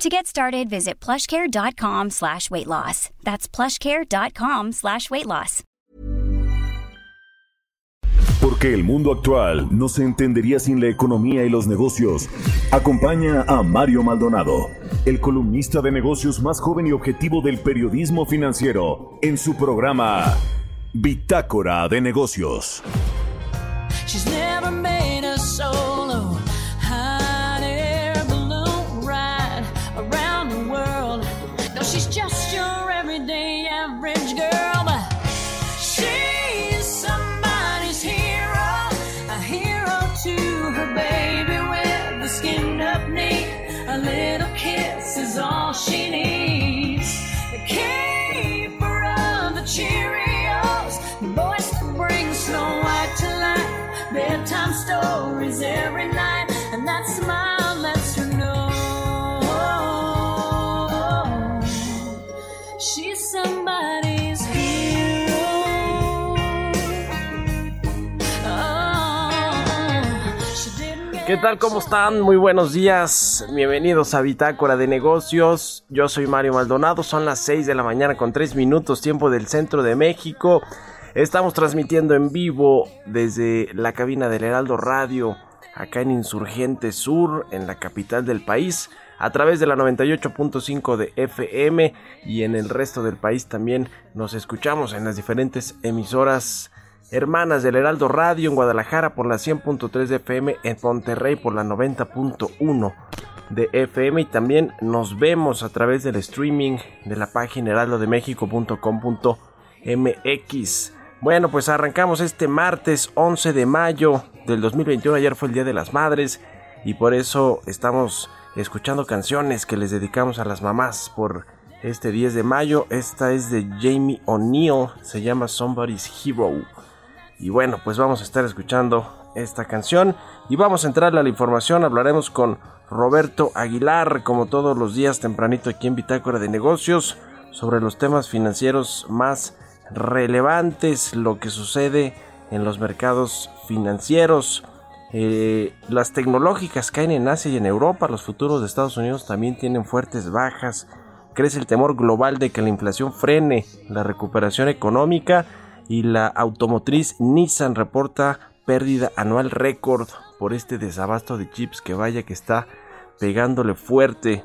To get started, visit plushcare.com slash weight loss. That's plushcare.com slash weight loss. Porque el mundo actual no se entendería sin la economía y los negocios. Acompaña a Mario Maldonado, el columnista de negocios más joven y objetivo del periodismo financiero, en su programa Bitácora de Negocios. She's never made a solo stories. Oh, ¿Qué tal? ¿Cómo están? Muy buenos días. Bienvenidos a Bitácora de Negocios. Yo soy Mario Maldonado. Son las 6 de la mañana con 3 minutos tiempo del centro de México. Estamos transmitiendo en vivo desde la cabina del Heraldo Radio, acá en Insurgente Sur, en la capital del país, a través de la 98.5 de FM y en el resto del país también nos escuchamos en las diferentes emisoras hermanas del Heraldo Radio en Guadalajara por la 100.3 de FM, en Monterrey por la 90.1 de FM y también nos vemos a través del streaming de la página heraldodemexico.com.mx. Bueno, pues arrancamos este martes 11 de mayo del 2021. Ayer fue el Día de las Madres y por eso estamos escuchando canciones que les dedicamos a las mamás por este 10 de mayo. Esta es de Jamie O'Neill, se llama Somebody's Hero. Y bueno, pues vamos a estar escuchando esta canción y vamos a entrar a la información. Hablaremos con Roberto Aguilar, como todos los días tempranito aquí en Bitácora de Negocios, sobre los temas financieros más relevantes, lo que sucede en los mercados financieros. Eh, las tecnológicas caen en Asia y en Europa, los futuros de Estados Unidos también tienen fuertes bajas. Crece el temor global de que la inflación frene la recuperación económica y la automotriz Nissan reporta pérdida anual récord por este desabasto de chips que vaya que está pegándole fuerte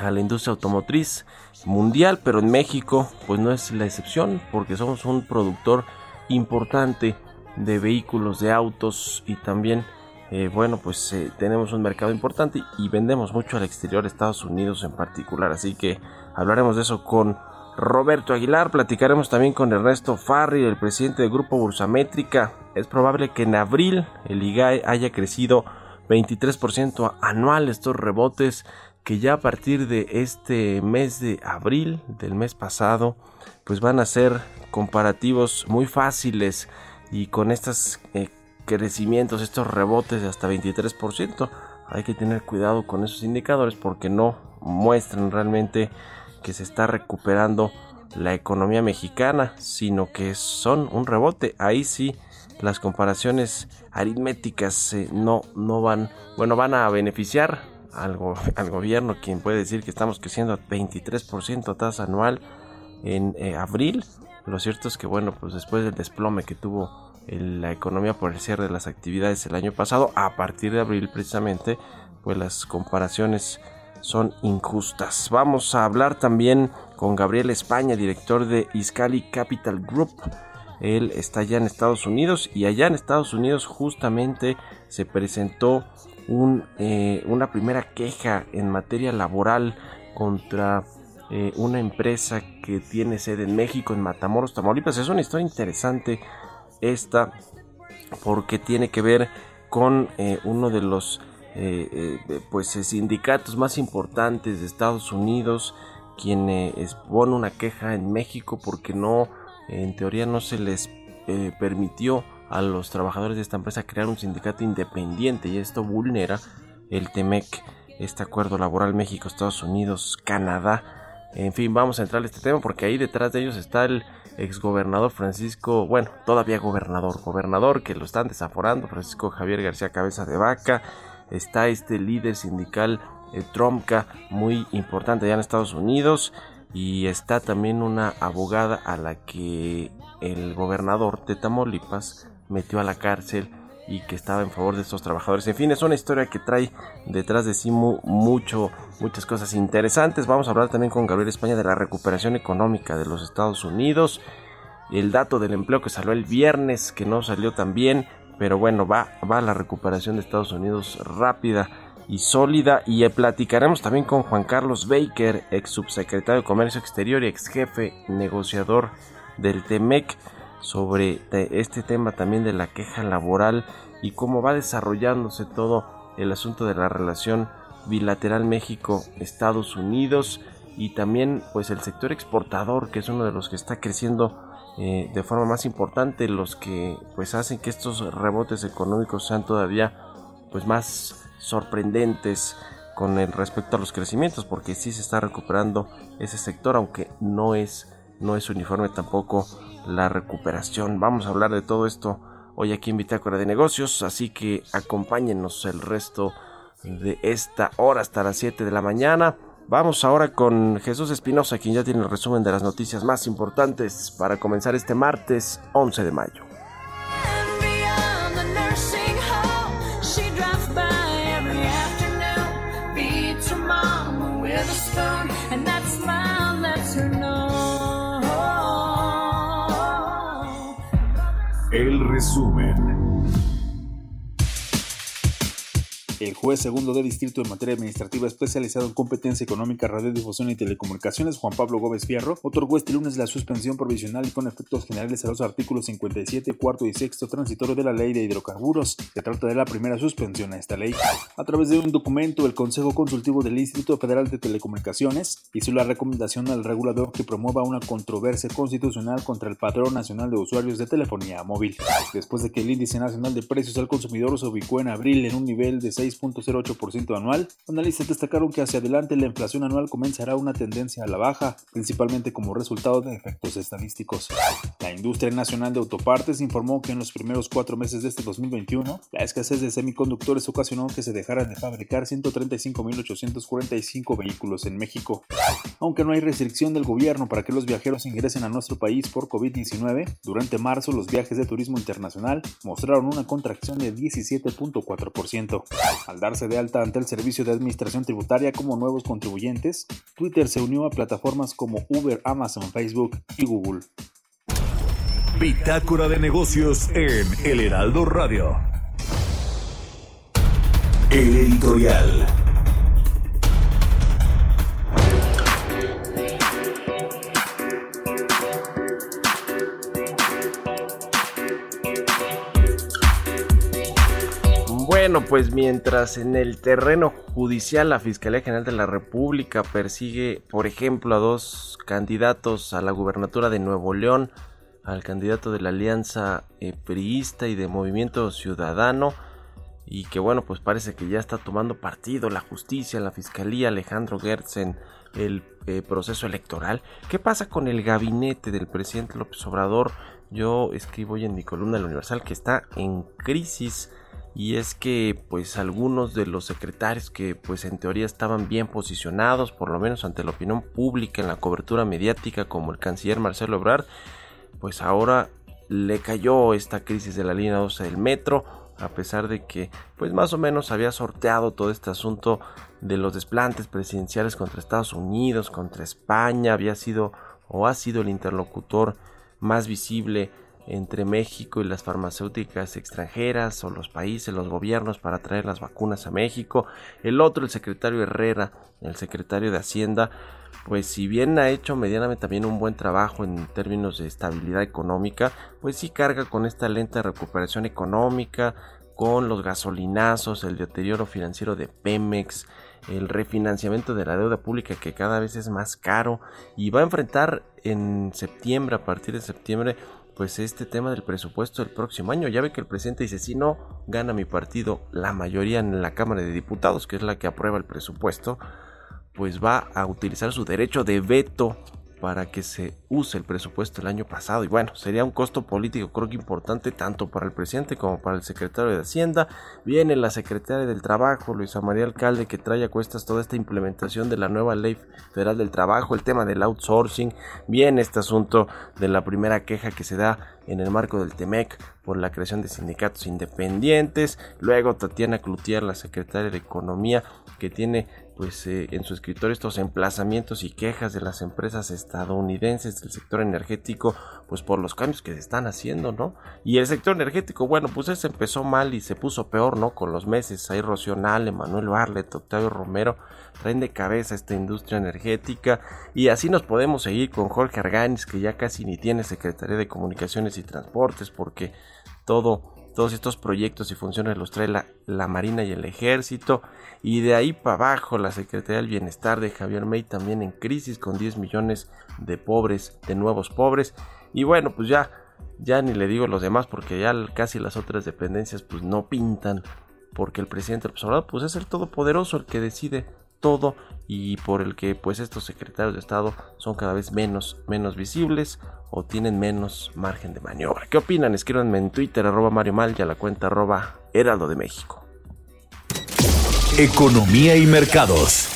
a la industria automotriz mundial, pero en México pues no es la excepción porque somos un productor importante de vehículos, de autos y también eh, bueno pues eh, tenemos un mercado importante y vendemos mucho al exterior, Estados Unidos en particular, así que hablaremos de eso con Roberto Aguilar, platicaremos también con Ernesto Farri, el presidente del grupo Bursamétrica. Es probable que en abril el IGAE haya crecido 23% anual estos rebotes que ya a partir de este mes de abril del mes pasado pues van a ser comparativos muy fáciles y con estos eh, crecimientos, estos rebotes de hasta 23%. Hay que tener cuidado con esos indicadores porque no muestran realmente que se está recuperando la economía mexicana, sino que son un rebote. Ahí sí las comparaciones aritméticas eh, no, no van, bueno, van a beneficiar al, al gobierno, quien puede decir que estamos creciendo a 23% tasa anual en eh, abril. Lo cierto es que, bueno, pues después del desplome que tuvo la economía por el cierre de las actividades el año pasado, a partir de abril precisamente, pues las comparaciones son injustas. Vamos a hablar también con Gabriel España, director de Iscali Capital Group. Él está allá en Estados Unidos y allá en Estados Unidos justamente se presentó eh, una primera queja en materia laboral contra eh, una empresa que tiene sede en México, en Matamoros, Tamaulipas. Es una historia interesante esta porque tiene que ver con eh, uno de los pues sindicatos más importantes de Estados Unidos quien expone una queja en México porque no en teoría no se les permitió a los trabajadores de esta empresa crear un sindicato independiente y esto vulnera el TEMEC, este acuerdo laboral México, Estados Unidos, Canadá. En fin, vamos a entrar a este tema porque ahí detrás de ellos está el exgobernador Francisco, bueno, todavía gobernador, gobernador que lo están desaforando, Francisco Javier García Cabeza de Vaca. Está este líder sindical eh, Tromka, muy importante allá en Estados Unidos. Y está también una abogada a la que el gobernador de Tamaulipas metió a la cárcel y que estaba en favor de estos trabajadores. En fin, es una historia que trae detrás de sí mucho, muchas cosas interesantes. Vamos a hablar también con Gabriel España de la recuperación económica de los Estados Unidos. El dato del empleo que salió el viernes, que no salió tan bien, pero bueno, va, va la recuperación de Estados Unidos rápida y sólida. Y platicaremos también con Juan Carlos Baker, ex subsecretario de Comercio Exterior y ex jefe negociador del TEMEC sobre este tema también de la queja laboral y cómo va desarrollándose todo el asunto de la relación bilateral México-Estados Unidos y también pues el sector exportador que es uno de los que está creciendo eh, de forma más importante los que pues hacen que estos rebotes económicos sean todavía pues más sorprendentes con respecto a los crecimientos porque sí se está recuperando ese sector aunque no es no es uniforme tampoco la recuperación. Vamos a hablar de todo esto hoy aquí en Bitácora de Negocios, así que acompáñenos el resto de esta hora hasta las 7 de la mañana. Vamos ahora con Jesús Espinosa, quien ya tiene el resumen de las noticias más importantes para comenzar este martes 11 de mayo. Juez segundo de distrito en materia administrativa especializado en competencia económica, radiodifusión y telecomunicaciones, Juan Pablo Gómez Fierro, otorgó este lunes la suspensión provisional y con efectos generales a los artículos 57, cuarto y sexto transitorio de la ley de hidrocarburos. Se trata de la primera suspensión a esta ley. A través de un documento, el Consejo Consultivo del Instituto Federal de Telecomunicaciones hizo la recomendación al regulador que promueva una controversia constitucional contra el Patrón Nacional de Usuarios de Telefonía Móvil. Después de que el índice nacional de precios al consumidor se ubicó en abril en un nivel de 6 6.08% anual, analistas destacaron que hacia adelante la inflación anual comenzará una tendencia a la baja, principalmente como resultado de efectos estadísticos. La industria nacional de autopartes informó que en los primeros cuatro meses de este 2021, la escasez de semiconductores ocasionó que se dejaran de fabricar 135.845 vehículos en México. Aunque no hay restricción del gobierno para que los viajeros ingresen a nuestro país por COVID-19, durante marzo los viajes de turismo internacional mostraron una contracción de 17.4%. Al darse de alta ante el Servicio de Administración Tributaria como nuevos contribuyentes, Twitter se unió a plataformas como Uber, Amazon, Facebook y Google. Bitácora de negocios en El Heraldo Radio. El editorial. Bueno, pues mientras en el terreno judicial la Fiscalía General de la República persigue, por ejemplo, a dos candidatos a la gubernatura de Nuevo León, al candidato de la Alianza eh, Priista y de Movimiento Ciudadano, y que bueno, pues parece que ya está tomando partido la justicia, la Fiscalía, Alejandro Gertz en el eh, proceso electoral. ¿Qué pasa con el gabinete del presidente López Obrador? Yo escribo hoy en mi columna del Universal que está en crisis y es que pues algunos de los secretarios que pues en teoría estaban bien posicionados por lo menos ante la opinión pública en la cobertura mediática como el canciller Marcelo Ebrard pues ahora le cayó esta crisis de la línea 12 del metro a pesar de que pues más o menos había sorteado todo este asunto de los desplantes presidenciales contra Estados Unidos, contra España, había sido o ha sido el interlocutor más visible entre México y las farmacéuticas extranjeras o los países, los gobiernos para traer las vacunas a México. El otro, el secretario Herrera, el secretario de Hacienda, pues si bien ha hecho medianamente también un buen trabajo en términos de estabilidad económica, pues sí carga con esta lenta recuperación económica, con los gasolinazos, el deterioro financiero de Pemex, el refinanciamiento de la deuda pública que cada vez es más caro y va a enfrentar en septiembre, a partir de septiembre, pues este tema del presupuesto del próximo año. Ya ve que el presidente dice, si no gana mi partido la mayoría en la Cámara de Diputados, que es la que aprueba el presupuesto, pues va a utilizar su derecho de veto para que se use el presupuesto el año pasado. Y bueno, sería un costo político creo que importante tanto para el presidente como para el secretario de Hacienda. Viene la secretaria del Trabajo, Luisa María Alcalde, que trae a cuestas toda esta implementación de la nueva ley federal del trabajo, el tema del outsourcing. Viene este asunto de la primera queja que se da en el marco del TEMEC por la creación de sindicatos independientes. Luego Tatiana Cloutier, la secretaria de Economía, que tiene pues eh, en su escritorio estos emplazamientos y quejas de las empresas estadounidenses del sector energético pues por los cambios que se están haciendo no y el sector energético bueno pues ese empezó mal y se puso peor no con los meses ahí Rocío Nale, Manuel Barlet, Octavio Romero traen de cabeza esta industria energética. Y así nos podemos seguir con Jorge Arganis que ya casi ni tiene Secretaría de Comunicaciones y Transportes porque todo todos estos proyectos y funciones los trae la, Marina y el Ejército. Y de ahí para abajo la Secretaría del Bienestar de Javier May también en crisis con 10 millones de pobres, de nuevos pobres. Y bueno, pues ya, ya ni le digo los demás porque ya casi las otras dependencias pues no pintan. Porque el presidente del pues es el todopoderoso el que decide todo y por el que pues estos secretarios de Estado son cada vez menos, menos visibles o tienen menos margen de maniobra. ¿Qué opinan? Escríbanme en Twitter arroba Mario Mal y a la cuenta arroba Heraldo de México. Economía y mercados.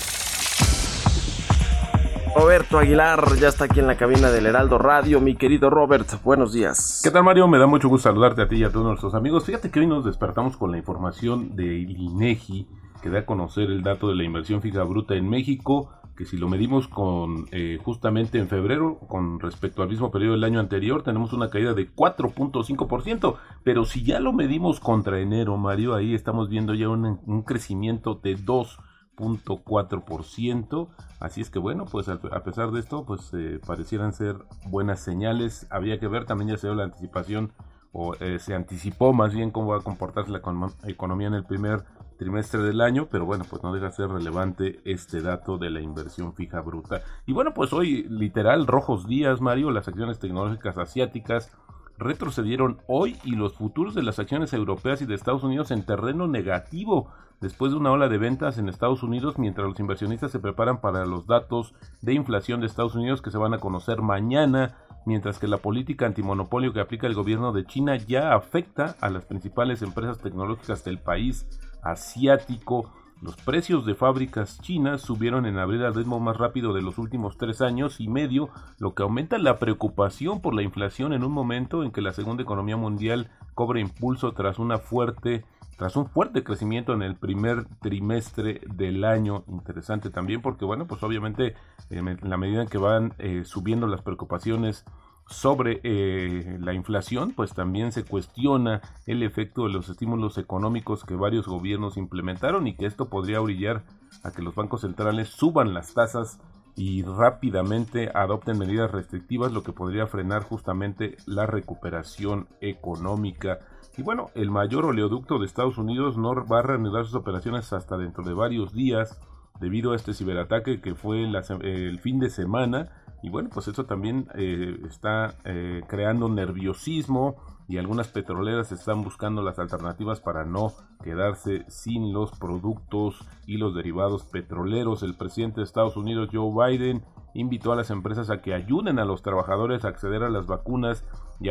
Roberto Aguilar ya está aquí en la cabina del Heraldo Radio. Mi querido Robert, buenos días. ¿Qué tal Mario? Me da mucho gusto saludarte a ti y a todos nuestros amigos. Fíjate que hoy nos despertamos con la información de INEGI que da a conocer el dato de la inversión fija bruta en México, que si lo medimos con eh, justamente en febrero, con respecto al mismo periodo del año anterior, tenemos una caída de 4.5%, pero si ya lo medimos contra enero, Mario, ahí estamos viendo ya un, crecimiento de 2.4%, así es que bueno, pues a, pesar de esto, pues eh, parecieran ser buenas señales, había que ver, también ya se dio la anticipación o eh, se anticipó más bien cómo va a comportarse la economía en el primer trimestre del año, pero bueno, pues no deja de ser relevante este dato de la inversión fija bruta. Y bueno, pues hoy literal rojos días, Mario, las acciones tecnológicas asiáticas retrocedieron hoy y los futuros de las acciones europeas y de Estados Unidos en terreno negativo después de una ola de ventas en Estados Unidos mientras los inversionistas se preparan para los datos de inflación de Estados Unidos que se van a conocer mañana, mientras que la política antimonopolio que aplica el gobierno de China ya afecta a las principales empresas tecnológicas del país asiático. Los precios de fábricas chinas subieron en abril al ritmo más rápido de los últimos tres años y medio, lo que aumenta la preocupación por la inflación en un momento en que la segunda economía mundial cobra impulso tras una fuerte tras un fuerte crecimiento en el primer trimestre del año. Interesante también porque, bueno, pues obviamente en la medida en que van eh, subiendo las preocupaciones sobre eh, la inflación, pues también se cuestiona el efecto de los estímulos económicos que varios gobiernos implementaron y que esto podría brillar a que los bancos centrales suban las tasas y rápidamente adopten medidas restrictivas, lo que podría frenar justamente la recuperación económica. Y bueno, el mayor oleoducto de Estados Unidos no va a reanudar sus operaciones hasta dentro de varios días debido a este ciberataque que fue el fin de semana y bueno, pues eso también eh, está eh, creando nerviosismo y algunas petroleras están buscando las alternativas para no quedarse sin los productos y los derivados petroleros. El presidente de Estados Unidos, Joe Biden, invitó a las empresas a que ayuden a los trabajadores a acceder a las vacunas y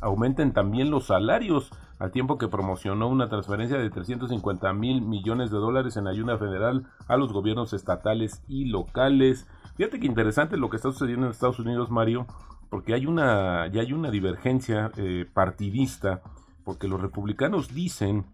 aumenten también los salarios, al tiempo que promocionó una transferencia de 350 mil millones de dólares en ayuda federal a los gobiernos estatales y locales. Fíjate que interesante lo que está sucediendo en Estados Unidos, Mario, porque hay una, ya hay una divergencia eh, partidista, porque los republicanos dicen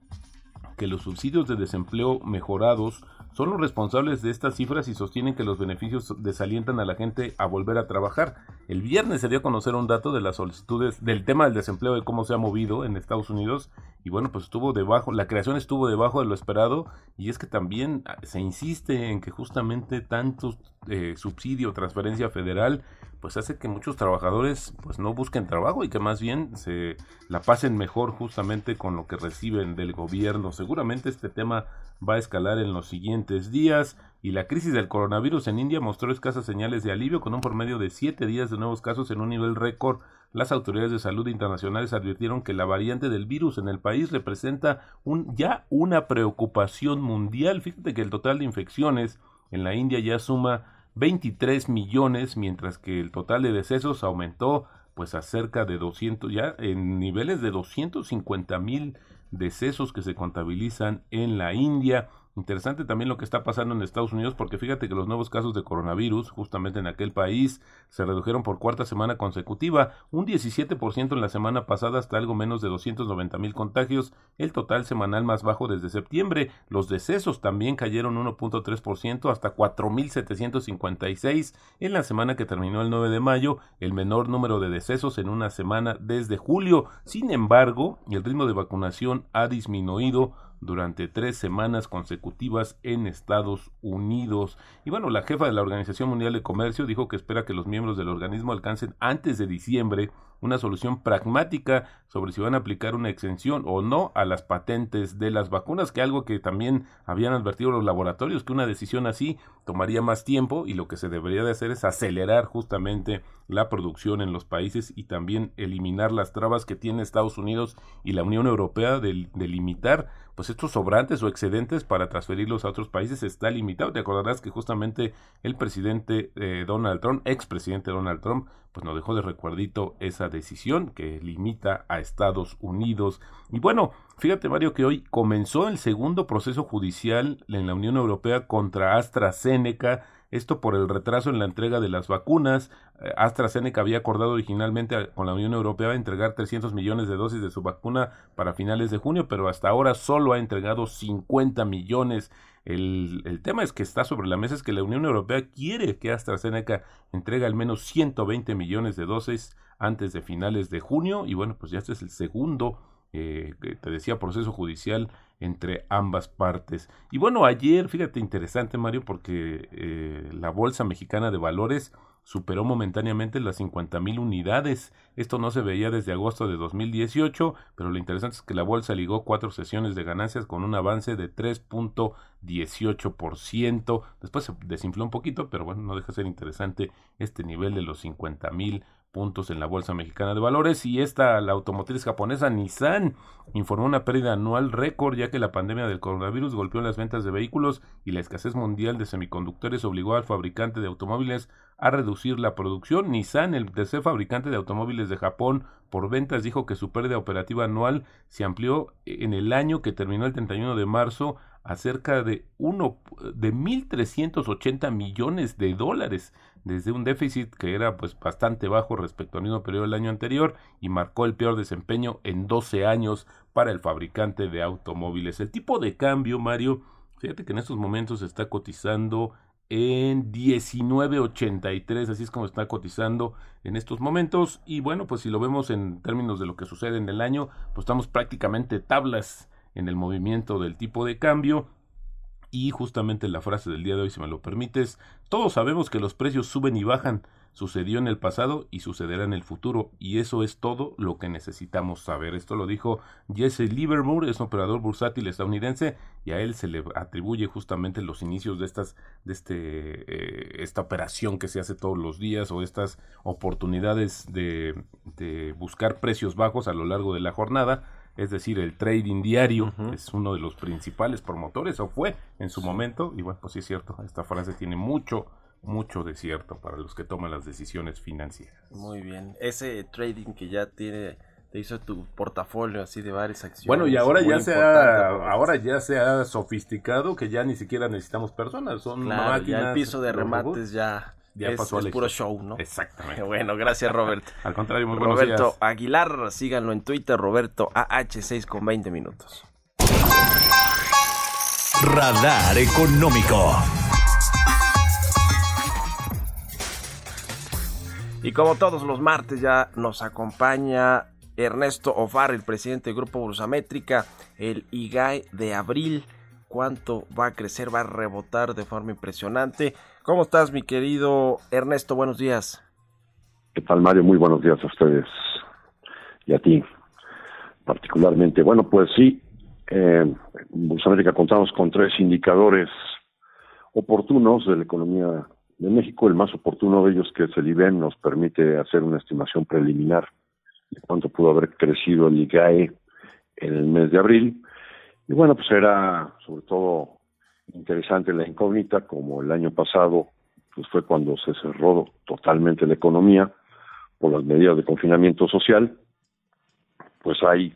que los subsidios de desempleo mejorados son los responsables de estas cifras y sostienen que los beneficios desalientan a la gente a volver a trabajar. El viernes se dio a conocer un dato de las solicitudes del tema del desempleo de cómo se ha movido en Estados Unidos y bueno, pues estuvo debajo, la creación estuvo debajo de lo esperado y es que también se insiste en que justamente tanto eh, subsidio, transferencia federal pues hace que muchos trabajadores pues no busquen trabajo y que más bien se la pasen mejor justamente con lo que reciben del gobierno. Seguramente este tema va a escalar en los siguientes días y la crisis del coronavirus en India mostró escasas señales de alivio con un promedio de siete días de nuevos casos en un nivel récord. Las autoridades de salud internacionales advirtieron que la variante del virus en el país representa un, ya una preocupación mundial. Fíjate que el total de infecciones en la India ya suma 23 millones, mientras que el total de decesos aumentó pues a cerca de 200, ya en niveles de 250 mil decesos que se contabilizan en la India. Interesante también lo que está pasando en Estados Unidos porque fíjate que los nuevos casos de coronavirus justamente en aquel país se redujeron por cuarta semana consecutiva, un 17% en la semana pasada hasta algo menos de 290 mil contagios, el total semanal más bajo desde septiembre. Los decesos también cayeron 1.3% hasta 4.756 en la semana que terminó el 9 de mayo, el menor número de decesos en una semana desde julio. Sin embargo, el ritmo de vacunación ha disminuido durante tres semanas consecutivas en Estados Unidos. Y bueno, la jefa de la Organización Mundial de Comercio dijo que espera que los miembros del organismo alcancen antes de diciembre una solución pragmática sobre si van a aplicar una exención o no a las patentes de las vacunas, que algo que también habían advertido los laboratorios, que una decisión así tomaría más tiempo y lo que se debería de hacer es acelerar justamente la producción en los países y también eliminar las trabas que tiene Estados Unidos y la Unión Europea de, de limitar pues estos sobrantes o excedentes para transferirlos a otros países está limitado. Te acordarás que justamente el presidente eh, Donald Trump, expresidente Donald Trump, pues nos dejó de recuerdito esa decisión que limita a Estados Unidos. Y bueno, fíjate Mario que hoy comenzó el segundo proceso judicial en la Unión Europea contra AstraZeneca esto por el retraso en la entrega de las vacunas. Eh, AstraZeneca había acordado originalmente con la Unión Europea entregar 300 millones de dosis de su vacuna para finales de junio, pero hasta ahora solo ha entregado 50 millones. El, el, tema es que está sobre la mesa es que la Unión Europea quiere que AstraZeneca entregue al menos 120 millones de dosis antes de finales de junio y bueno, pues ya este es el segundo eh, te decía, proceso judicial entre ambas partes. Y bueno, ayer, fíjate, interesante Mario, porque eh, la Bolsa Mexicana de Valores superó momentáneamente las 50 mil unidades. Esto no se veía desde agosto de 2018, pero lo interesante es que la bolsa ligó cuatro sesiones de ganancias con un avance de 3.18%. Después se desinfló un poquito, pero bueno, no deja de ser interesante este nivel de los 50 mil puntos en la Bolsa Mexicana de Valores y esta, la automotriz japonesa Nissan, informó una pérdida anual récord ya que la pandemia del coronavirus golpeó las ventas de vehículos y la escasez mundial de semiconductores obligó al fabricante de automóviles a reducir la producción. Nissan, el tercer fabricante de automóviles de Japón por ventas, dijo que su pérdida operativa anual se amplió en el año que terminó el 31 de marzo a cerca de uno de 1.380 millones de dólares desde un déficit que era pues bastante bajo respecto al mismo periodo del año anterior y marcó el peor desempeño en 12 años para el fabricante de automóviles. El tipo de cambio, Mario, fíjate que en estos momentos está cotizando en 19.83, así es como está cotizando en estos momentos y bueno, pues si lo vemos en términos de lo que sucede en el año, pues estamos prácticamente tablas en el movimiento del tipo de cambio y justamente la frase del día de hoy, si me lo permites, todos sabemos que los precios suben y bajan, sucedió en el pasado y sucederá en el futuro, y eso es todo lo que necesitamos saber. Esto lo dijo Jesse Livermore, es un operador bursátil estadounidense, y a él se le atribuye justamente los inicios de estas, de este, eh, esta operación que se hace todos los días, o estas oportunidades de, de buscar precios bajos a lo largo de la jornada es decir, el trading diario es uno de los principales promotores, o fue en su momento, y bueno, pues sí es cierto, esta frase tiene mucho, mucho de cierto para los que toman las decisiones financieras. Muy bien, ese trading que ya tiene te hizo tu portafolio así de varias acciones. Bueno, y ahora ya se ha, ahora ya se ha sofisticado que ya ni siquiera necesitamos personas, son máquinas. Ya el piso de remates ya ya es, pasó es puro show, ¿no? Exactamente. Bueno, gracias Robert. Al contrario, muy buenos Roberto días. Aguilar, síganlo en Twitter, Roberto AH6 con 20 minutos. Radar Económico. Y como todos los martes ya nos acompaña Ernesto Ofar, el presidente del Grupo Brusamétrica, el IGAE de abril. ¿Cuánto va a crecer? Va a rebotar de forma impresionante. ¿Cómo estás, mi querido Ernesto? Buenos días. ¿Qué tal, Mario? Muy buenos días a ustedes y a ti particularmente. Bueno, pues sí, eh, en Bolsa contamos con tres indicadores oportunos de la economía de México. El más oportuno de ellos, que es el IBEM, nos permite hacer una estimación preliminar de cuánto pudo haber crecido el IGAE en el mes de abril. Y bueno, pues era sobre todo interesante la incógnita, como el año pasado, pues fue cuando se cerró totalmente la economía por las medidas de confinamiento social, pues hay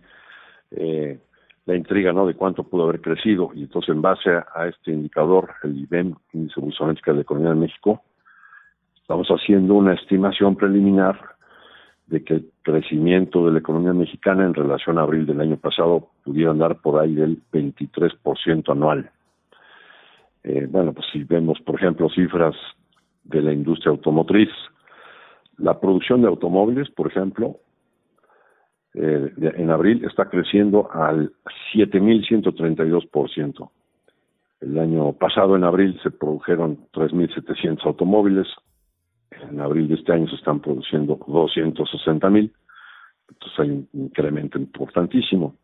eh, la intriga ¿no? de cuánto pudo haber crecido y entonces en base a, este indicador, el IBEM, Índice Bursátil de la Economía de México, estamos haciendo una estimación preliminar de que el crecimiento de la economía mexicana en relación a abril del año pasado pudiera andar por ahí del 23% anual. Eh, bueno, pues si vemos, por ejemplo, cifras de la industria automotriz, la producción de automóviles, por ejemplo, eh, en abril está creciendo al 7.132%. El año pasado, en abril, se produjeron 3.700 automóviles. En abril de este año se están produciendo 260.000. Entonces hay un incremento importantísimo.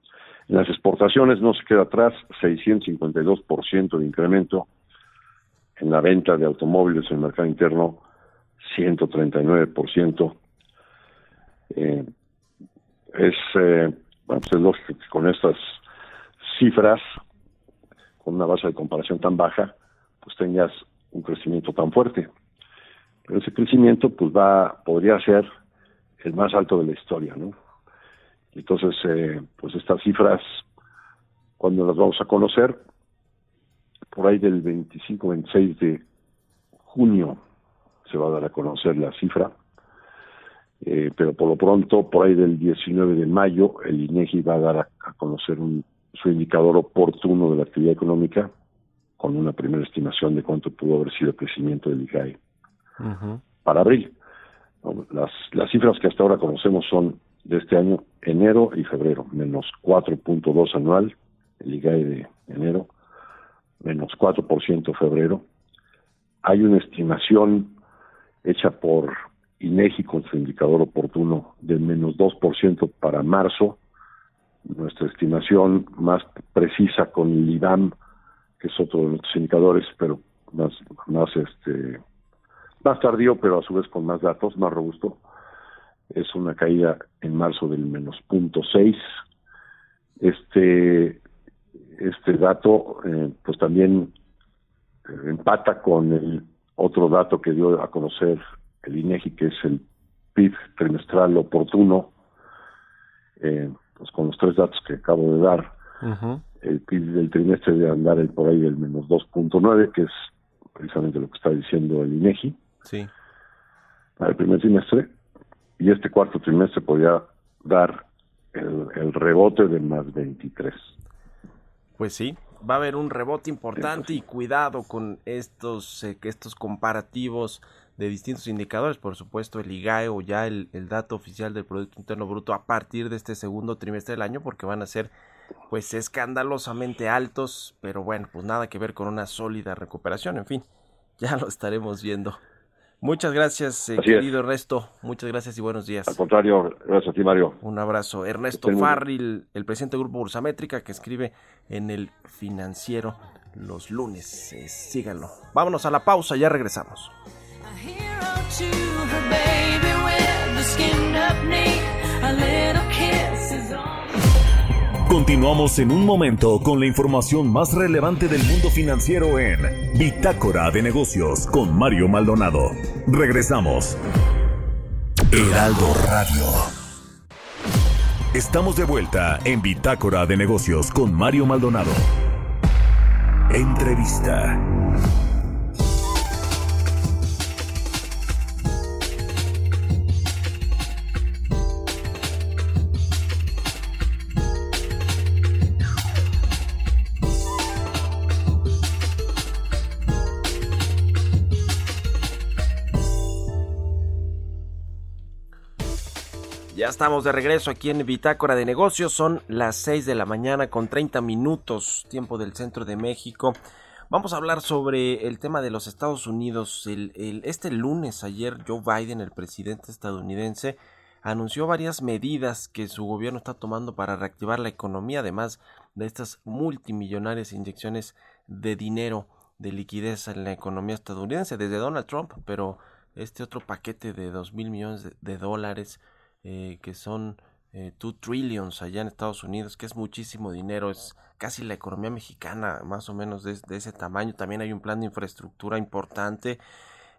En las exportaciones no se queda atrás, 652% de incremento. En la venta de automóviles en el mercado interno, 139%. Eh, es, eh, bueno, pues es lógico que con estas cifras, con una base de comparación tan baja, pues tengas un crecimiento tan fuerte. Pero ese crecimiento, pues va, podría ser el más alto de la historia, ¿no? Entonces, eh, pues estas cifras, cuando las vamos a conocer, por ahí del 25-26 de junio se va a dar a conocer la cifra eh, pero por lo pronto, por ahí del 19 de mayo, el INEGI va a dar a, conocer un, su indicador oportuno de la actividad económica con una primera estimación de cuánto pudo haber sido el crecimiento del IGAE para abril. Las, las cifras que hasta ahora conocemos son de este año, enero y febrero, menos 4.2 anual, el IGAE de enero, menos 4% febrero. Hay una estimación hecha por INEGI con su indicador oportuno del menos 2% para marzo. Nuestra estimación más precisa con el IBAM, que es otro de nuestros indicadores, pero más, más este más tardío, pero a su vez con más datos, más robusto, es una caída en marzo del menos punto seis. Este, este dato, eh, pues también eh, empata con el otro dato que dio a conocer el INEGI, que es el PIB trimestral oportuno, eh, pues con los tres datos que acabo de dar, el PIB del trimestre debe andar por ahí del menos 2.9, que es precisamente lo que está diciendo el INEGI, sí. para el primer trimestre, y este cuarto trimestre podría dar el, el rebote de más 23. Pues sí, va a haber un rebote importante y cuidado con estos, eh, estos comparativos de distintos indicadores, por supuesto el IGAE o ya el, dato oficial del Producto Interno Bruto a partir de este segundo trimestre del año, porque van a ser pues escandalosamente altos, pero bueno, pues nada que ver con una sólida recuperación, en fin, ya lo estaremos viendo. Muchas gracias, eh, querido Ernesto. Muchas gracias y buenos días. Al contrario, gracias a ti, Mario. Un abrazo. Ernesto Farril, el presidente del Grupo Bursamétrica, que escribe en el Financiero los lunes. Eh, síganlo. Vámonos a la pausa, ya regresamos. Continuamos en un momento con la información más relevante del mundo financiero en Bitácora de Negocios con Mario Maldonado. Regresamos. Heraldo Radio. Estamos de vuelta en Bitácora de Negocios con Mario Maldonado. Entrevista. Estamos de regreso aquí en Bitácora de Negocios. Son las 6 de la mañana con 30 minutos, tiempo del centro de México. Vamos a hablar sobre el tema de los Estados Unidos. este lunes, ayer, Joe Biden, el presidente estadounidense, anunció varias medidas que su gobierno está tomando para reactivar la economía, además de estas multimillonarias inyecciones de dinero, de liquidez en la economía estadounidense, desde Donald Trump, pero este otro paquete de dos mil millones de, dólares eh, que son eh, 2 trillions allá en Estados Unidos, que es muchísimo dinero, es casi la economía mexicana más o menos de, de ese tamaño. También hay un plan de infraestructura importante.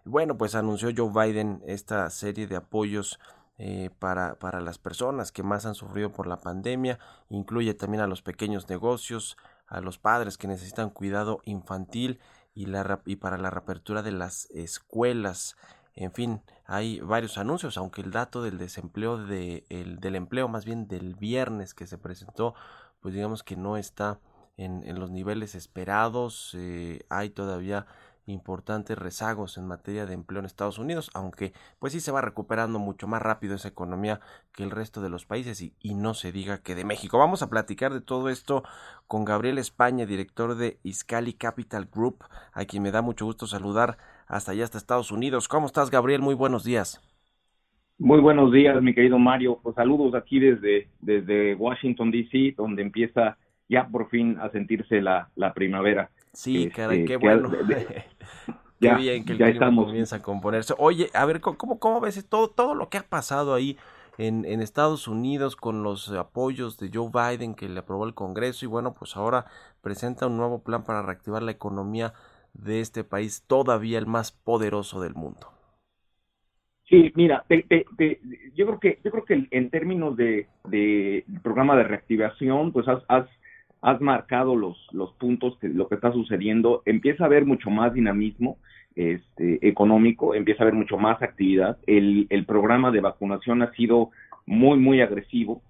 Bueno, pues anunció Joe Biden esta serie de apoyos eh, para, para las personas que más han sufrido por la pandemia, incluye también a los pequeños negocios, a los padres que necesitan cuidado infantil y, la, y para la reapertura de las escuelas. En fin, hay varios anuncios, aunque el dato del desempleo de, el, del empleo más bien del viernes que se presentó, pues digamos que no está en, en los niveles esperados. Eh, hay todavía importantes rezagos en materia de empleo en Estados Unidos, aunque pues sí se va recuperando mucho más rápido esa economía que el resto de los países y, y no se diga que de México. Vamos a platicar de todo esto con Gabriel España, director de Iscali Capital Group, a quien me da mucho gusto saludar hasta allá, hasta Estados Unidos. ¿Cómo estás, Gabriel? Muy buenos días. Muy buenos días, mi querido Mario. Pues saludos aquí desde, desde Washington, D.C., donde empieza ya por fin a sentirse la, la primavera. Sí, caray, qué bueno. qué bien que el clima comienza a componerse. Oye, a ver, ¿cómo, cómo ves todo, todo lo que ha pasado ahí en, en, Estados Unidos con los apoyos de Joe Biden que le aprobó el Congreso y bueno, pues ahora presenta un nuevo plan para reactivar la economía de este país, todavía el más poderoso del mundo? Sí, mira, yo creo que yo creo que en términos de, de programa de reactivación, pues has, has has marcado los, los puntos de lo que está sucediendo, empieza a haber mucho más dinamismo este, económico, empieza a haber mucho más actividad. El, el programa de vacunación ha sido muy, muy agresivo.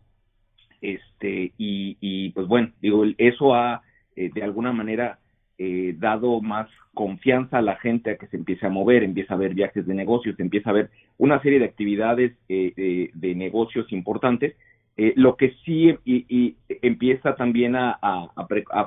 Este, y, y pues bueno, digo, eso ha eh, de alguna manera eh, dado más confianza a la gente a que se empiece a mover, empieza a haber viajes de negocios, empieza a haber una serie de actividades eh, de negocios importantes eh, lo que sí y, empieza también a,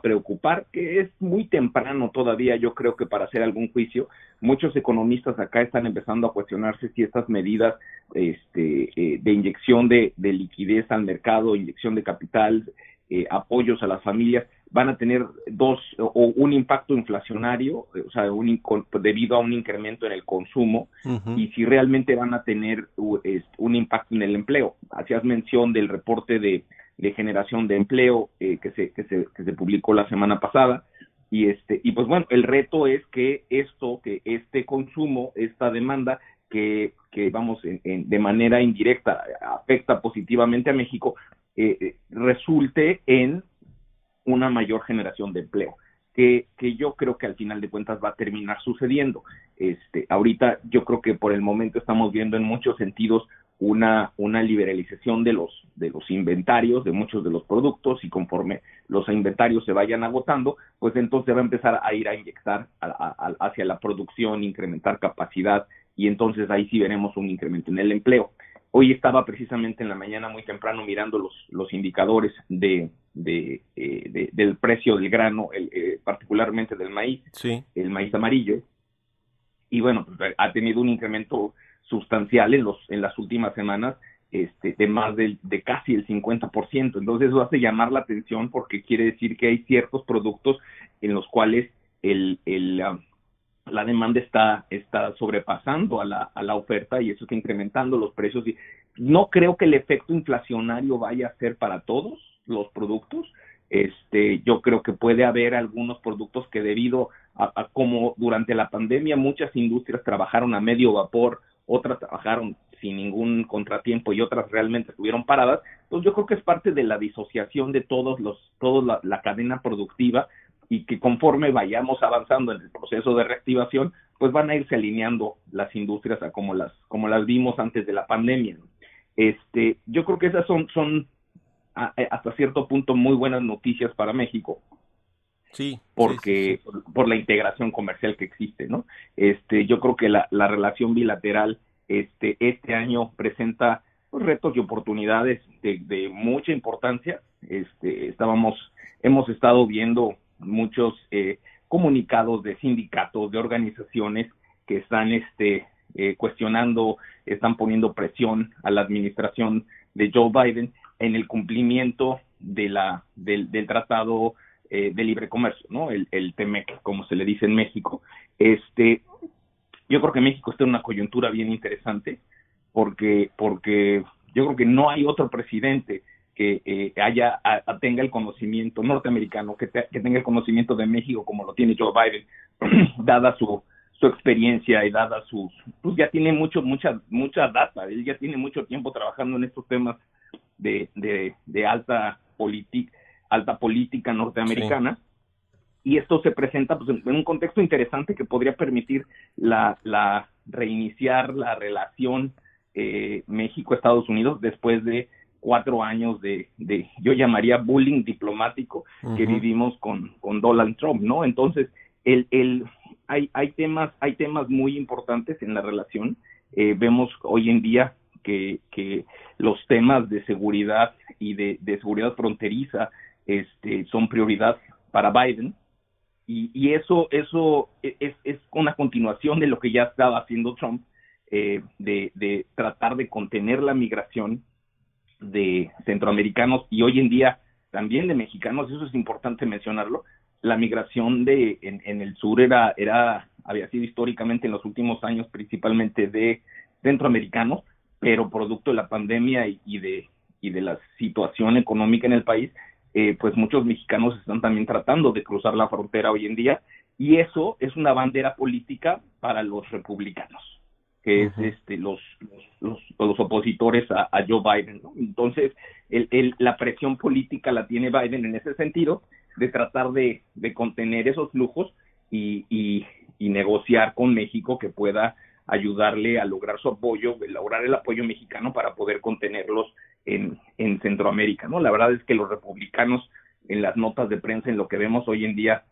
preocupar, que es muy temprano todavía, yo creo que para hacer algún juicio, muchos economistas acá están empezando a cuestionarse si estas medidas este, eh, de inyección de, de, liquidez al mercado, inyección de capital, eh, apoyos a las familias, van a tener dos o un impacto inflacionario, o sea, un, debido a un incremento en el consumo y si realmente van a tener un impacto en el empleo. Hacías mención del reporte de, generación de empleo eh, que, se, que, se, que se publicó la semana pasada y este y pues bueno, el reto es que esto, que este consumo, esta demanda que, que vamos en, de manera indirecta afecta positivamente a México, eh, eh resulte en una mayor generación de empleo. Que, que, yo creo que al final de cuentas va a terminar sucediendo. Este, ahorita yo creo que por el momento estamos viendo en muchos sentidos una, una liberalización de los, de los inventarios de muchos de los productos y conforme los inventarios se vayan agotando, pues entonces va a empezar a ir a inyectar hacia la producción, incrementar capacidad y entonces ahí sí veremos un incremento en el empleo. Hoy estaba precisamente en la mañana muy temprano mirando los, los indicadores de, de, eh, del precio del grano, el, eh, particularmente del maíz, el maíz amarillo. Y bueno, pues, ha tenido un incremento sustancial en, los, en las últimas semanas este, de más de, de casi el 50%. Entonces eso hace llamar la atención porque quiere decir que hay ciertos productos en los cuales el, el, ah, la demanda está, está sobrepasando a la, a la oferta y eso está incrementando los precios. Y no creo que el efecto inflacionario vaya a ser para todos los productos. Este, yo creo que puede haber algunos productos que debido a, como durante la pandemia muchas industrias trabajaron a medio vapor, otras trabajaron sin ningún contratiempo y otras realmente estuvieron paradas, pues yo creo que es parte de la disociación de todos los, toda la cadena productiva y que conforme vayamos avanzando en el proceso de reactivación, pues van a irse alineando las industrias a como las, como las vimos antes de la pandemia. Este, yo creo que esas son, son hasta cierto punto muy buenas noticias para México. Sí. Porque, por la integración comercial que existe, ¿no? Este, yo creo que la, la relación bilateral, este, este año presenta pues, retos y oportunidades de, de mucha importancia. Este, estábamos, hemos estado viendo muchos eh, comunicados de sindicatos, de organizaciones que están este, eh, cuestionando, están poniendo presión a la administración de Joe Biden en el cumplimiento de la, del, del tratado eh, de libre comercio, ¿no? El, el TEMEC, como se le dice en México. Este, yo creo que México está en una coyuntura bien interesante porque, porque yo creo que no hay otro presidente que eh, haya tenga el conocimiento norteamericano, que, tenga el conocimiento de México como lo tiene Joe Biden, dada su, su experiencia y dada sus, pues ya tiene mucho, mucha, mucha data, él ya tiene mucho tiempo trabajando en estos temas de, de, de alta, alta política norteamericana. Y esto se presenta pues, en un contexto interesante que podría permitir la, la reiniciar la relación eh, México-Estados Unidos después de cuatro años de, de yo llamaría bullying diplomático que vivimos con, con Donald Trump, ¿no? Entonces, el, el, hay, hay, temas, hay temas muy importantes en la relación. Eh, vemos hoy en día que, los temas de seguridad y de, seguridad fronteriza este, son prioridad para Biden. Y, y eso, eso es, es, una continuación de lo que ya estaba haciendo Trump, eh, de, de, tratar de contener la migración de centroamericanos y hoy en día también de mexicanos, eso es importante mencionarlo. La migración de en, en el sur era, era, había sido históricamente en los últimos años principalmente de centroamericanos, pero producto de la pandemia y, y de y de la situación económica en el país, eh, pues muchos mexicanos están también tratando de cruzar la frontera hoy en día y eso es una bandera política para los republicanos que es este los los, los opositores a, a, Joe Biden ¿no? entonces el, el, la presión política la tiene Biden en ese sentido de tratar de, de contener esos flujos y, y, y negociar con México que pueda ayudarle a lograr su apoyo, lograr el apoyo mexicano para poder contenerlos en, en Centroamérica, ¿no? La verdad es que los republicanos en las notas de prensa, en lo que vemos hoy en día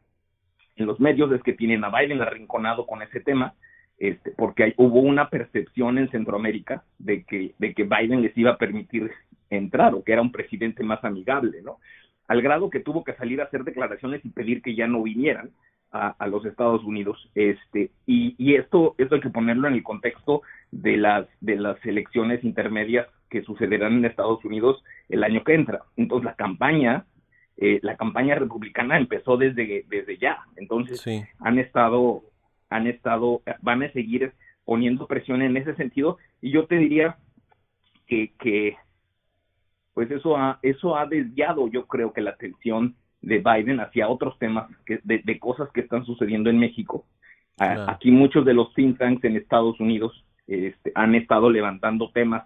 en los medios, es que tienen a Biden arrinconado con ese tema, este, porque hay, hubo una percepción en Centroamérica de que, de que Biden les iba a permitir entrar o que era un presidente más amigable, ¿no? Al grado que tuvo que salir a hacer declaraciones y pedir que ya no vinieran, a, a, los Estados Unidos. Este, y, y, esto, esto hay que ponerlo en el contexto de las, de las elecciones intermedias que sucederán en Estados Unidos el año que entra. Entonces la campaña, eh, la campaña republicana empezó desde, desde ya. Entonces sí. han estado, han estado, van a seguir poniendo presión en ese sentido. Y yo te diría que, que pues eso ha, eso ha desviado, yo creo que la atención de Biden hacia otros temas que, de, de, cosas que están sucediendo en México. Claro. Aquí muchos de los think tanks en Estados Unidos este, han estado levantando temas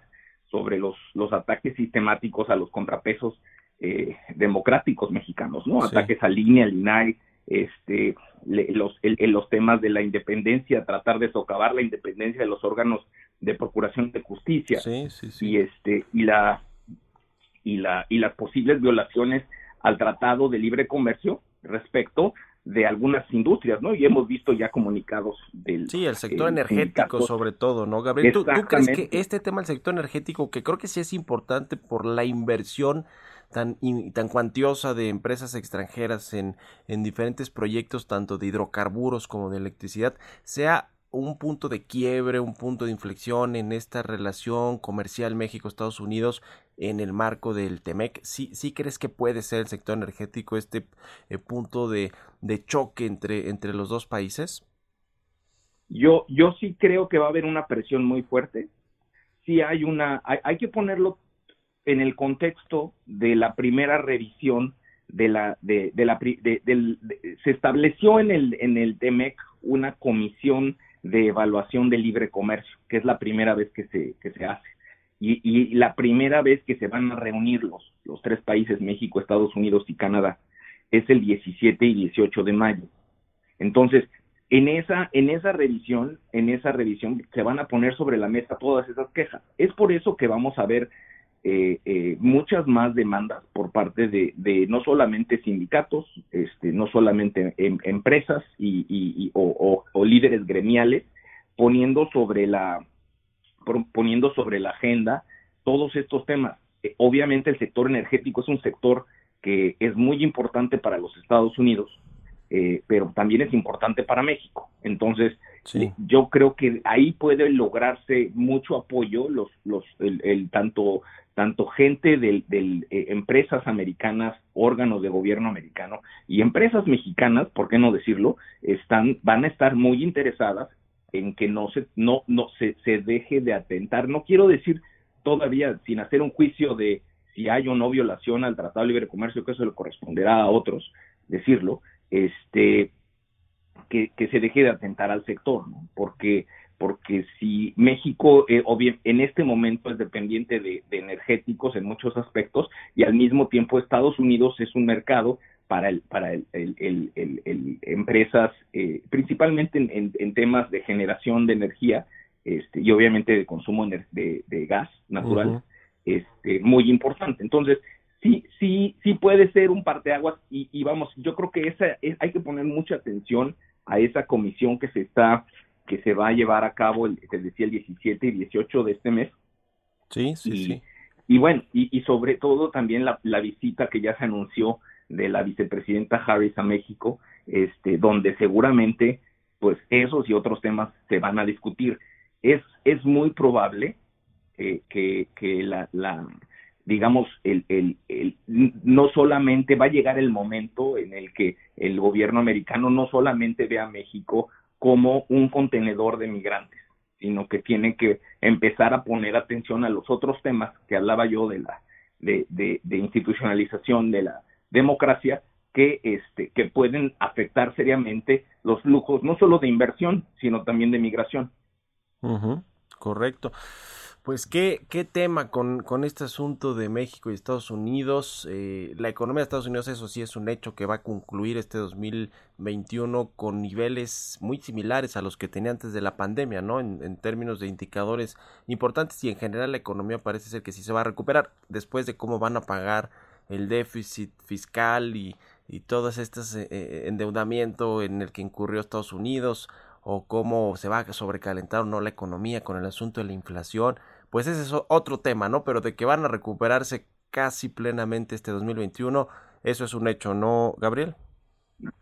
sobre los, los ataques sistemáticos a los contrapesos eh, democráticos mexicanos, ¿no? Sí. Ataques a línea, al INAI, este, le, los, el, los temas de la independencia, tratar de socavar la independencia de los órganos de procuración de justicia sí, y este y la y la y las posibles violaciones al Tratado de Libre Comercio respecto de algunas industrias, ¿no? Y hemos visto ya comunicados del... Sí, el sector eh, energético sobre todo, ¿no, Gabriel? ¿Tú, ¿Tú, crees que este tema del sector energético, que creo que sí es importante por la inversión tan, in, tan cuantiosa de empresas extranjeras en, en diferentes proyectos, tanto de hidrocarburos como de electricidad, sea un punto de quiebre, un punto de inflexión en esta relación comercial México-Estados Unidos en el marco del TEMEC? ¿Sí, sí crees que puede ser el sector energético este eh, punto de, de, choque entre, entre los dos países? Yo, yo sí creo que va a haber una presión muy fuerte. Sí hay una, hay, hay que ponerlo en el contexto de la primera revisión de la, de, de la, de, se estableció en el, en el TEMEC una comisión de evaluación de libre comercio, que es la primera vez que se, que se hace. Y, y, la primera vez que se van a reunir los, los tres países, México, Estados Unidos y Canadá, es el 17 y 18 de mayo. Entonces, en esa, en esa revisión, en esa revisión se van a poner sobre la mesa todas esas quejas. Es por eso que vamos a ver eh, eh, muchas más demandas por parte de, no solamente sindicatos, este, no solamente em, empresas y, y, o, líderes gremiales, poniendo sobre la poniendo sobre la agenda todos estos temas. Eh, obviamente el sector energético es un sector que es muy importante para los Estados Unidos, eh, pero también es importante para México. Entonces, yo creo que ahí puede lograrse mucho apoyo, los, los, el, tanto, tanto gente de del, eh, empresas americanas, órganos de gobierno americano y empresas mexicanas, ¿por qué no decirlo? Están, van a estar muy interesadas en que no se, no, no se, se deje de atentar. No quiero decir todavía sin hacer un juicio de si hay o no violación al Tratado de Libre Comercio, que eso le corresponderá a otros decirlo, este, que, se deje de atentar al sector, ¿no? porque porque si México eh, en este momento es dependiente de, energéticos en muchos aspectos y al mismo tiempo Estados Unidos es un mercado para el, para el, empresas eh, principalmente en, temas de generación de energía este, y obviamente de consumo de, gas natural este, muy importante entonces sí, sí, sí puede ser un parteaguas y, y vamos, yo creo que esa hay que poner mucha atención a esa comisión que se está, que se va a llevar a cabo, el, te decía, el 17 y 18 de este mes. Sí, sí, sí. Y bueno, y, y sobre todo también la, la, visita que ya se anunció de la vicepresidenta Harris a México, este, donde seguramente, pues esos y otros temas se van a discutir. Es, es muy probable que, que la, la, digamos, el, el, el, no solamente va a llegar el momento en el que el gobierno americano no solamente ve a México como un contenedor de migrantes, sino que tiene que empezar a poner atención a los otros temas que hablaba yo de la de, de, institucionalización de la democracia que este que pueden afectar seriamente los flujos no solo de inversión sino también de migración. correcto. Pues qué, qué tema con, con este asunto de México y Estados Unidos. Eh, la economía de Estados Unidos, eso sí es un hecho que va a concluir este 2021 con niveles muy similares a los que tenía antes de la pandemia, ¿no? En, términos de indicadores importantes y en general la economía parece ser que sí se va a recuperar después de cómo van a pagar el déficit fiscal y, y todo este endeudamiento en el que incurrió Estados Unidos o cómo se va a sobrecalentar o no la economía con el asunto de la inflación pues ese es otro tema, ¿no? Pero de que van a recuperarse casi plenamente este 2021, eso es un hecho, ¿no, Gabriel?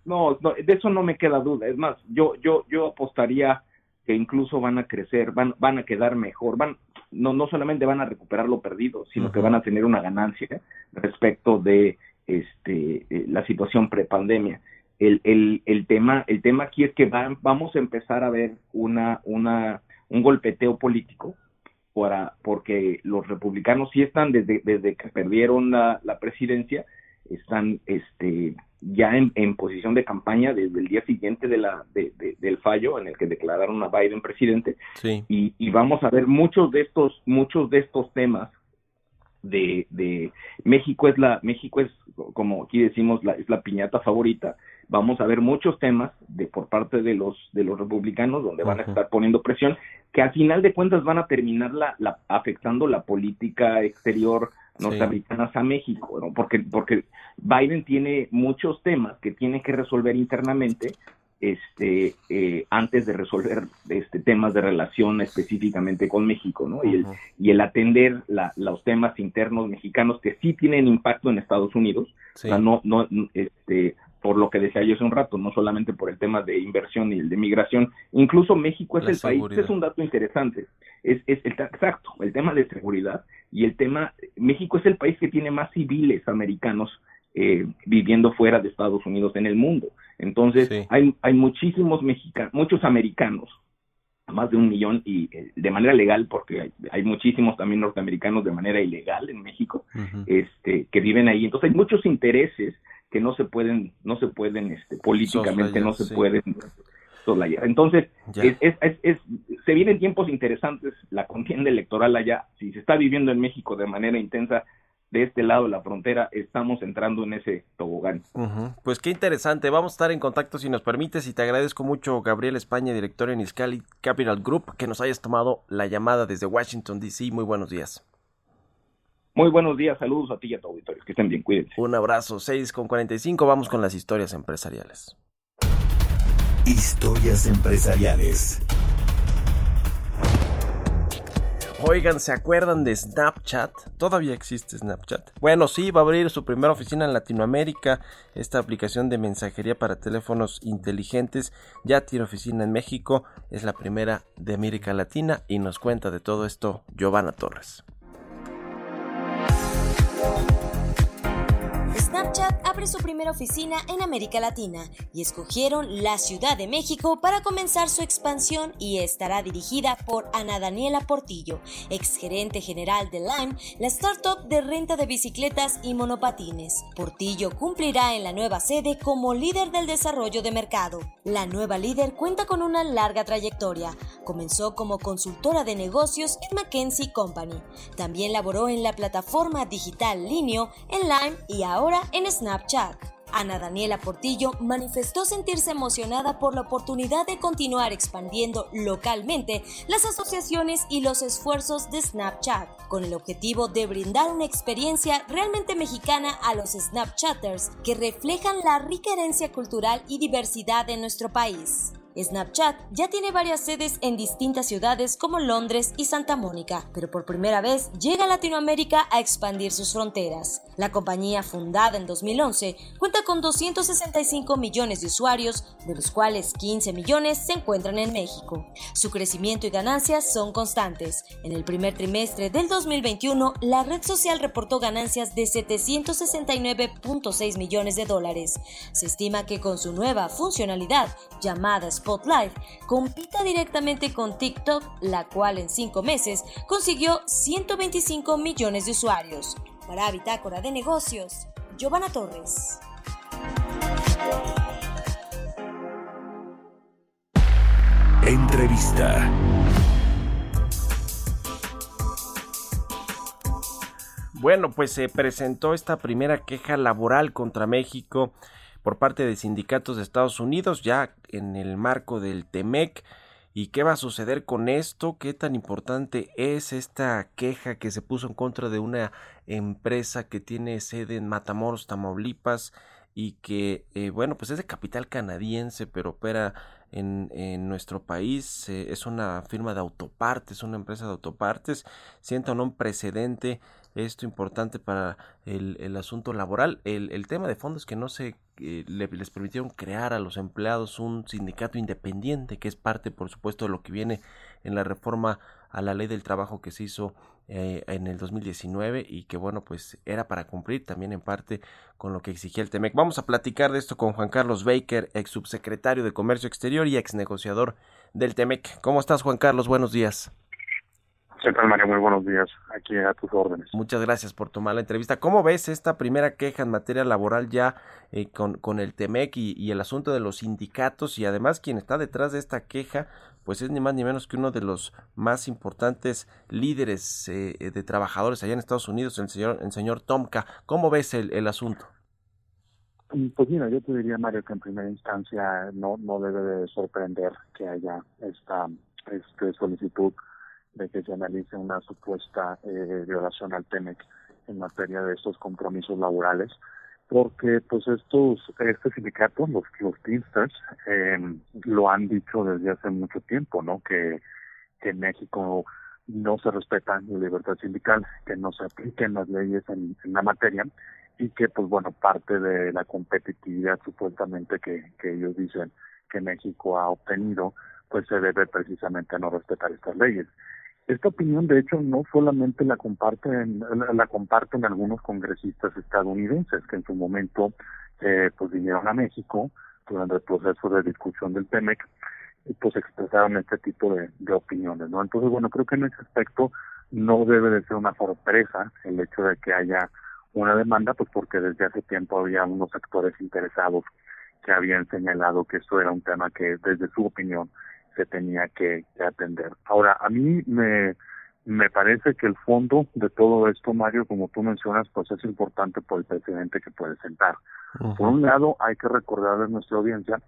No, no, de eso no me queda duda. Es más, yo, yo, yo apostaría que incluso van a crecer, van, van a quedar mejor, van, no, no solamente van a recuperar lo perdido, sino que van a tener una ganancia respecto de este eh, la situación prepandemia. El, el, el tema, el tema aquí es que vamos a empezar a ver una, una, un golpeteo político para, porque los republicanos sí están desde, desde que perdieron la, presidencia, están este, ya en, en, posición de campaña desde el día siguiente de la, de, del fallo en el que declararon a Biden presidente. Y, y, vamos a ver muchos de estos, muchos de estos temas de, de México es la, México es, como aquí decimos, la, es la piñata favorita. Vamos a ver muchos temas de por parte de los de los republicanos donde van a estar poniendo presión que al final de cuentas van a terminar la, la afectando la política exterior norteamericana a México, ¿no? porque porque Biden tiene muchos temas que tiene que resolver internamente este eh, antes de resolver este temas de relación específicamente con México, ¿no? Y el y el atender la, los temas internos mexicanos que sí tienen impacto en Estados Unidos, o sea, no no este por lo que decía yo hace un rato, no solamente por el tema de inversión y el de migración, incluso México es el país, es un dato interesante, es, es el, exacto, el tema de seguridad y el tema, México es el país que tiene más civiles americanos eh, viviendo fuera de Estados Unidos en el mundo. Entonces, hay, hay muchísimos mexicanos, muchos americanos, más de un millón y eh, de manera legal, porque hay, hay, muchísimos también norteamericanos de manera ilegal en México, este, que viven ahí. Entonces, hay muchos intereses que no se pueden, no se pueden, este, políticamente no se pueden soslayar. Entonces, es, es, es, se vienen tiempos interesantes, la contienda electoral allá, si se está viviendo en México de manera intensa, de este lado de la frontera estamos entrando en ese tobogán. Pues qué interesante, vamos a estar en contacto si nos permites y te agradezco mucho Gabriel España, director en Iscali Capital Group, que nos hayas tomado la llamada desde Washington, D.C. Muy buenos días. Muy buenos días, saludos a ti y a tu auditorio. Que estén bien, cuídense. Un abrazo, 6 con 45. Vamos con las historias empresariales. Historias empresariales. Oigan, ¿se acuerdan de Snapchat? Todavía existe Snapchat. Bueno, sí, va a abrir su primera oficina en Latinoamérica. Esta aplicación de mensajería para teléfonos inteligentes ya tiene oficina en México. Es la primera de América Latina y nos cuenta de todo esto Giovanna Torres. Snapchat abre su primera oficina en América Latina y escogieron la Ciudad de México para comenzar su expansión y estará dirigida por Ana Daniela Portillo, exgerente general de Lime, la startup de renta de bicicletas y monopatines. Portillo cumplirá en la nueva sede como líder del desarrollo de mercado. La nueva líder cuenta con una larga trayectoria. Comenzó como consultora de negocios en McKinsey Company. También laboró en la plataforma digital Linio, en Lime y ahora en Snapchat. Ana Daniela Portillo manifestó sentirse emocionada por la oportunidad de continuar expandiendo localmente las asociaciones y los esfuerzos de Snapchat, con el objetivo de brindar una experiencia realmente mexicana a los Snapchatters que reflejan la rica herencia cultural y diversidad de nuestro país. Snapchat ya tiene varias sedes en distintas ciudades como Londres y Santa Mónica, pero por primera vez llega a Latinoamérica a expandir sus fronteras. La compañía, fundada en 2011, cuenta con 265 millones de usuarios, de los cuales 15 millones se encuentran en México. Su crecimiento y ganancias son constantes. En el primer trimestre del 2021, la red social reportó ganancias de 769.6 millones de dólares. Se estima que con su nueva funcionalidad, llamada Spotlight compita directamente con TikTok, la cual en cinco meses consiguió 125 millones de usuarios. Para Bitácora de Negocios, Giovanna Torres. Entrevista. Bueno, pues se presentó esta primera queja laboral contra México por parte de sindicatos de Estados Unidos ya en el marco del TEMEC. ¿Y qué va a suceder con esto? ¿Qué tan importante es esta queja que se puso en contra de una empresa que tiene sede en Matamoros, Tamaulipas y que, eh, bueno, pues es de capital canadiense, pero opera en, nuestro país? Eh, es una firma de autopartes, una empresa de autopartes. Sienta un precedente esto importante para el, asunto laboral. El, el, tema de fondo es que no se eh, le, les permitieron crear a los empleados un sindicato independiente, que es parte, por supuesto, de lo que viene en la reforma a la ley del trabajo que se hizo eh, en el 2019 y que bueno pues era para cumplir también en parte con lo que exigía el TEMEC. Vamos a platicar de esto con Juan Carlos Baker, ex subsecretario de Comercio Exterior y ex negociador del TEMEC. ¿Cómo estás Juan Carlos? Buenos días. ¿Qué tal, María? Muy buenos días. Aquí a tus órdenes. Muchas gracias por tomar la entrevista. ¿Cómo ves esta primera queja en materia laboral ya eh, con, con, el TEMEC y, y, el asunto de los sindicatos? Y además quien está detrás de esta queja, pues es ni más ni menos que uno de los más importantes líderes eh, de trabajadores allá en Estados Unidos, el señor, el señor Tomka. ¿Cómo ves el, el asunto? Pues mira, yo te diría, Mario, que en primera instancia no, no debe de sorprender que haya esta este solicitud de que se analice una supuesta eh, violación al TEMEC en materia de estos compromisos laborales, porque pues estos este sindicato, los los Teamsters, eh, lo han dicho desde hace mucho tiempo, ¿no? Que que en México no se respeta la libertad sindical, que no se apliquen las leyes en, en la materia y que pues bueno parte de la competitividad supuestamente que que ellos dicen que México ha obtenido pues se debe precisamente a no respetar estas leyes. Esta opinión, de hecho, no solamente la comparten, la comparten algunos congresistas estadounidenses que en su momento eh, pues vinieron a México durante el proceso de discusión del TEMEC y pues expresaron este tipo de, de opiniones, ¿no? Entonces, bueno, creo que en ese aspecto no debe de ser una sorpresa el hecho de que haya una demanda, pues porque desde hace tiempo había unos actores interesados que habían señalado que esto era un tema que desde su opinión se tenía que, que, atender. Ahora, a mí me, me parece que el fondo de todo esto, Mario, como tú mencionas, pues es importante por el precedente que puede sentar. Uh -huh. Por un lado, hay que recordar a nuestra audiencia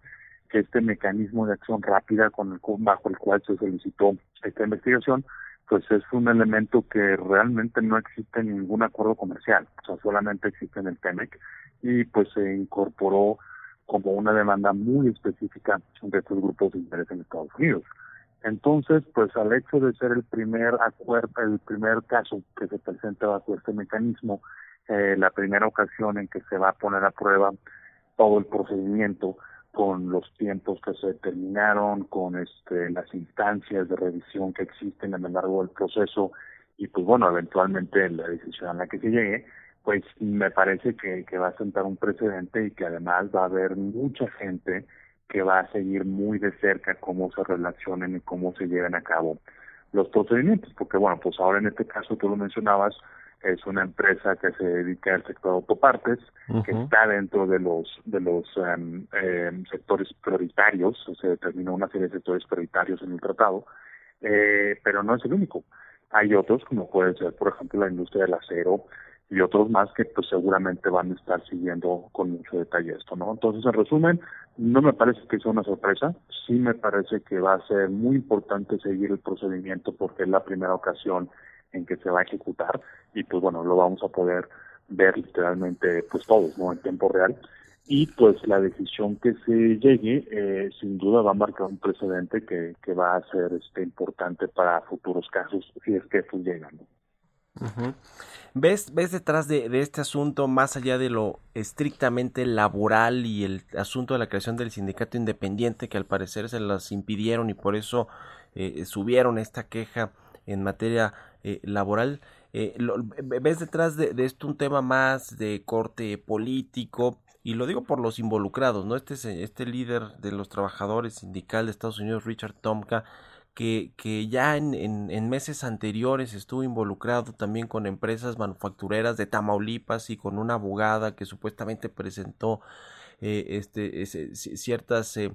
que este mecanismo de acción rápida con el, bajo el cual se solicitó esta investigación, pues es un elemento que realmente no existe en ningún acuerdo comercial, o sea, solamente existe en el TEMEC y pues se incorporó como una demanda muy específica de estos grupos de interés en Estados Unidos. Entonces, pues al hecho de ser el primer acuerdo, el primer caso que se presenta bajo este mecanismo, eh, la primera ocasión en que se va a poner a prueba todo el procedimiento con los tiempos que se determinaron, con este, las instancias de revisión que existen a lo largo del proceso y pues bueno, eventualmente la decisión a la que se llegue, pues me parece que, que va a sentar un precedente y que además va a haber mucha gente que va a seguir muy de cerca cómo se relacionen y cómo se lleven a cabo los procedimientos, porque bueno, pues ahora en este caso tú lo mencionabas, es una empresa que se dedica al sector autopartes, que está dentro de los de los em, sectores prioritarios, se determinó una serie de sectores prioritarios en el tratado, eh, pero no es el único. Hay otros, como puede ser, por ejemplo, la industria del acero y otros más que pues seguramente van a estar siguiendo con mucho detalle esto, ¿no? Entonces, en resumen, no me parece que sea una sorpresa, sí me parece que va a ser muy importante seguir el procedimiento porque es la primera ocasión en que se va a ejecutar y pues bueno, lo vamos a poder ver literalmente pues todos, ¿no? En tiempo real. Y pues la decisión que se llegue eh, sin duda va a marcar un precedente que, que va a ser este importante para futuros casos si es que estos llegan. ¿no? ¿Ves, ¿Ves detrás de, este asunto, más allá de lo estrictamente laboral y el asunto de la creación del sindicato independiente, que al parecer se las impidieron y por eso eh, subieron esta queja en materia eh, laboral. Eh, ¿Ves detrás de, esto un tema más de corte político? Y lo digo por los involucrados, ¿no? Este, este líder de los trabajadores sindical de Estados Unidos, Richard Tomka, que, que ya en, en, meses anteriores estuvo involucrado también con empresas manufactureras de Tamaulipas y con una abogada que supuestamente presentó eh, este, ciertas eh,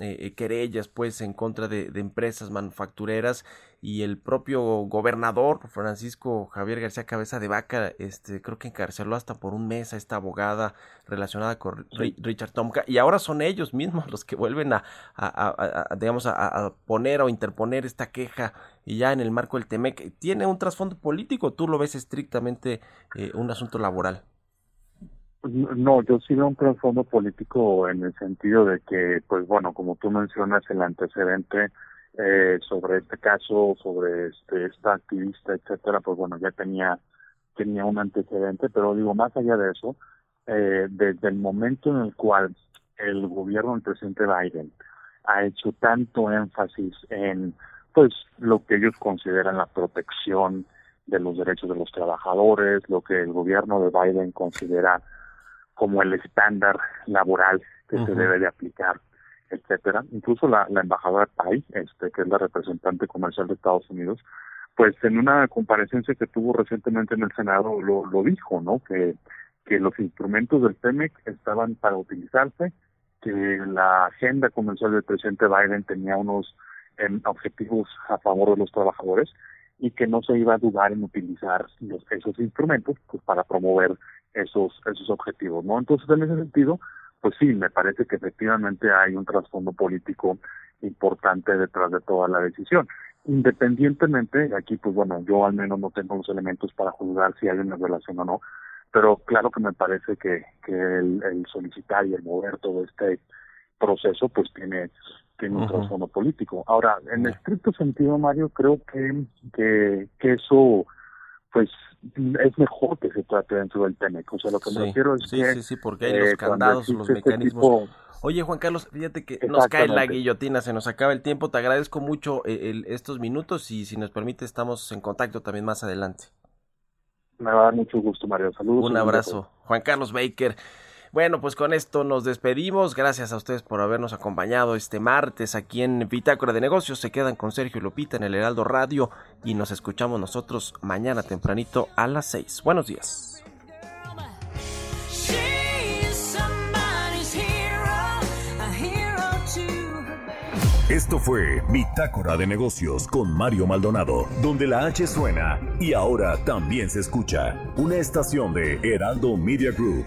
eh, querellas pues en contra de, empresas manufactureras y el propio gobernador Francisco Javier García Cabeza de Vaca este creo que encarceló hasta por un mes a esta abogada relacionada con Richard Tomka y ahora son ellos mismos los que vuelven a, digamos a, poner o interponer esta queja y ya en el marco del Temec tiene un trasfondo político tú lo ves estrictamente un asunto laboral no, yo sí veo un trasfondo político en el sentido de que, pues bueno, como tú mencionas, el antecedente eh, sobre este caso, sobre este esta activista, etcétera, pues bueno, ya tenía tenía un antecedente, pero digo, más allá de eso, eh, desde el momento en el cual el gobierno del presidente Biden ha hecho tanto énfasis en, pues, lo que ellos consideran la protección de los derechos de los trabajadores, lo que el gobierno de Biden considera como el estándar laboral que se debe de aplicar, etcétera. Incluso la, embajadora Pai, este, que es la representante comercial de Estados Unidos, pues en una comparecencia que tuvo recientemente en el Senado lo, lo dijo, ¿no? Que, que los instrumentos del TEMEC estaban para utilizarse, que la agenda comercial del presidente Biden tenía unos em, objetivos a favor de los trabajadores y que no se iba a dudar en utilizar los, esos instrumentos pues para promover esos esos objetivos no entonces en ese sentido pues sí me parece que efectivamente hay un trasfondo político importante detrás de toda la decisión. Independientemente aquí pues bueno yo al menos no tengo los elementos para juzgar si hay una relación o no pero claro que me parece que que el, el solicitar y el mover todo este proceso pues tiene tiene un trasfondo político. Ahora, en estricto sentido, Mario, creo que, que, que eso pues es mejor que se trate dentro del TEMEC. O sea, lo que me refiero es sí, que... Sí, sí, porque hay los eh, candados, los este mecanismos... Oye, Juan Carlos, fíjate que nos cae la guillotina, se nos acaba el tiempo. Te agradezco mucho eh, estos minutos y si nos permite estamos en contacto también más adelante. Me va a dar mucho gusto, Mario. Saludos. Un abrazo. Juan Carlos Baker. Bueno, pues con esto nos despedimos. Gracias a ustedes por habernos acompañado este martes aquí en Bitácora de Negocios. Se quedan con Sergio Lupita en el Heraldo Radio y nos escuchamos nosotros mañana tempranito a las 6. Buenos días. Esto fue Bitácora de Negocios con Mario Maldonado, donde la H suena y ahora también se escucha una estación de Heraldo Media Group.